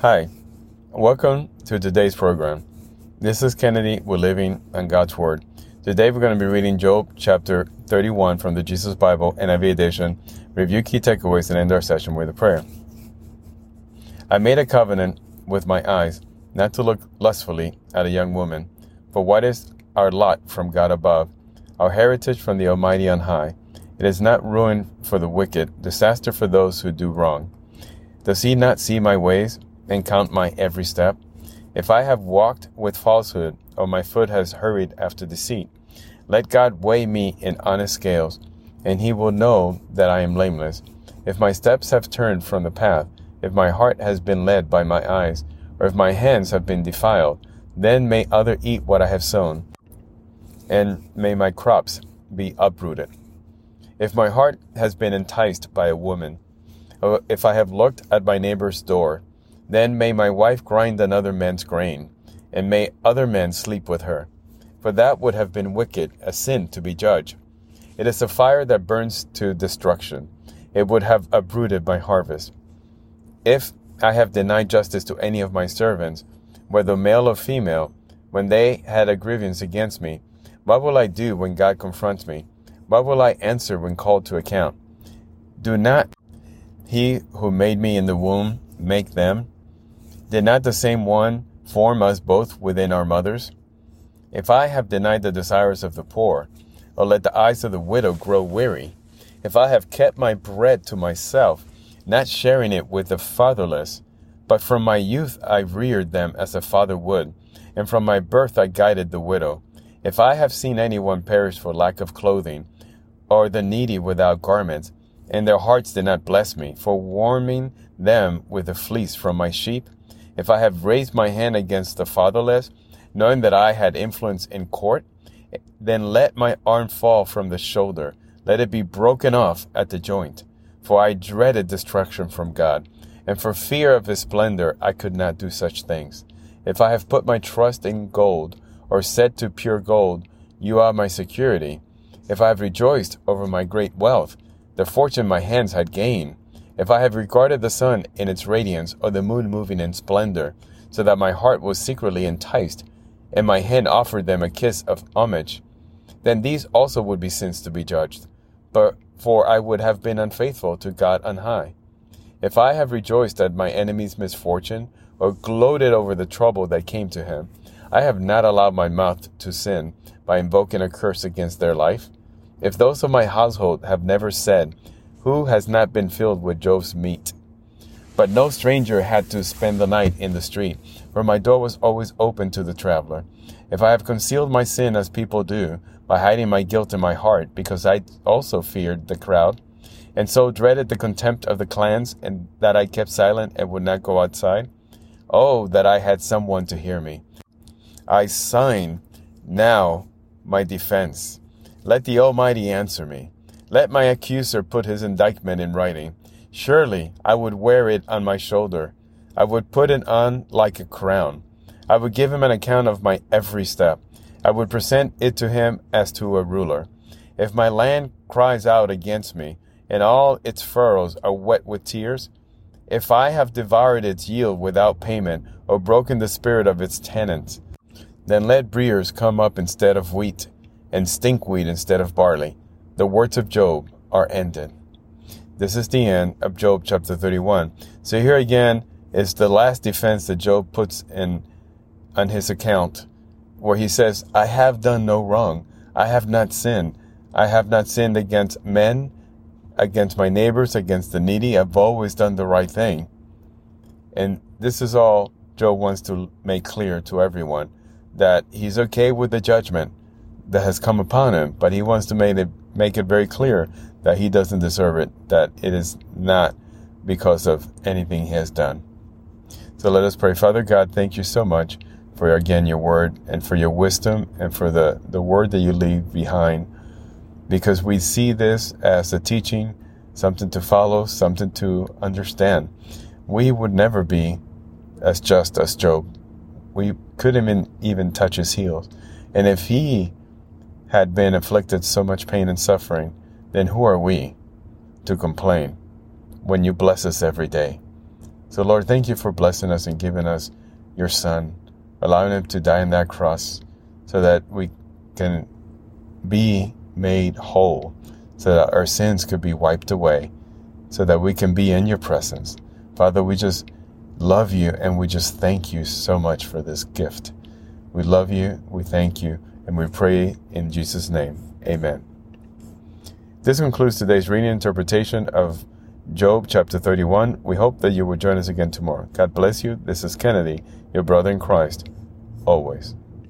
Hi, welcome to today's program. This is Kennedy. We're living on God's Word. Today we're going to be reading Job chapter 31 from the Jesus Bible NIV edition, review key takeaways, and end our session with a prayer. I made a covenant with my eyes not to look lustfully at a young woman, for what is our lot from God above, our heritage from the Almighty on high? It is not ruin for the wicked, disaster for those who do wrong. Does he not see my ways? And count my every step? If I have walked with falsehood, or my foot has hurried after deceit, let God weigh me in honest scales, and he will know that I am blameless. If my steps have turned from the path, if my heart has been led by my eyes, or if my hands have been defiled, then may other eat what I have sown, and may my crops be uprooted. If my heart has been enticed by a woman, or if I have looked at my neighbor's door, then may my wife grind another man's grain, and may other men sleep with her. For that would have been wicked, a sin to be judged. It is a fire that burns to destruction. It would have uprooted my harvest. If I have denied justice to any of my servants, whether male or female, when they had a grievance against me, what will I do when God confronts me? What will I answer when called to account? Do not he who made me in the womb make them? Did not the same one form us both within our mothers? If I have denied the desires of the poor, or let the eyes of the widow grow weary, if I have kept my bread to myself, not sharing it with the fatherless, but from my youth I reared them as a father would, and from my birth I guided the widow. If I have seen anyone perish for lack of clothing, or the needy without garments, and their hearts did not bless me, for warming them with the fleece from my sheep, if I have raised my hand against the fatherless, knowing that I had influence in court, then let my arm fall from the shoulder, let it be broken off at the joint. For I dreaded destruction from God, and for fear of his splendor I could not do such things. If I have put my trust in gold, or said to pure gold, You are my security, if I have rejoiced over my great wealth, the fortune my hands had gained, if I have regarded the sun in its radiance, or the moon moving in splendor, so that my heart was secretly enticed, and my hand offered them a kiss of homage, then these also would be sins to be judged. But for I would have been unfaithful to God on high. If I have rejoiced at my enemy's misfortune, or gloated over the trouble that came to him, I have not allowed my mouth to sin by invoking a curse against their life. If those of my household have never said, who has not been filled with Job's meat? But no stranger had to spend the night in the street, for my door was always open to the traveler. If I have concealed my sin as people do, by hiding my guilt in my heart, because I also feared the crowd, and so dreaded the contempt of the clans, and that I kept silent and would not go outside, oh, that I had someone to hear me. I sign now my defense. Let the Almighty answer me. Let my accuser put his indictment in writing. Surely I would wear it on my shoulder. I would put it on like a crown. I would give him an account of my every step. I would present it to him as to a ruler. If my land cries out against me, and all its furrows are wet with tears, if I have devoured its yield without payment, or broken the spirit of its tenants, then let briers come up instead of wheat, and stinkweed instead of barley the words of Job are ended. This is the end of Job chapter 31. So here again is the last defense that Job puts in on his account where he says, I have done no wrong. I have not sinned. I have not sinned against men, against my neighbors, against the needy. I've always done the right thing. And this is all Job wants to make clear to everyone that he's okay with the judgment that has come upon him, but he wants to make it make it very clear that he doesn't deserve it, that it is not because of anything he has done. So let us pray. Father God, thank you so much for again your word and for your wisdom and for the, the word that you leave behind. Because we see this as a teaching, something to follow, something to understand. We would never be as just as Job. We couldn't even even touch his heels. And if he had been afflicted so much pain and suffering, then who are we to complain when you bless us every day? So, Lord, thank you for blessing us and giving us your Son, allowing him to die on that cross so that we can be made whole, so that our sins could be wiped away, so that we can be in your presence. Father, we just love you and we just thank you so much for this gift. We love you, we thank you, and we pray in Jesus' name. Amen. This concludes today's reading interpretation of Job chapter 31. We hope that you will join us again tomorrow. God bless you. This is Kennedy, your brother in Christ, always.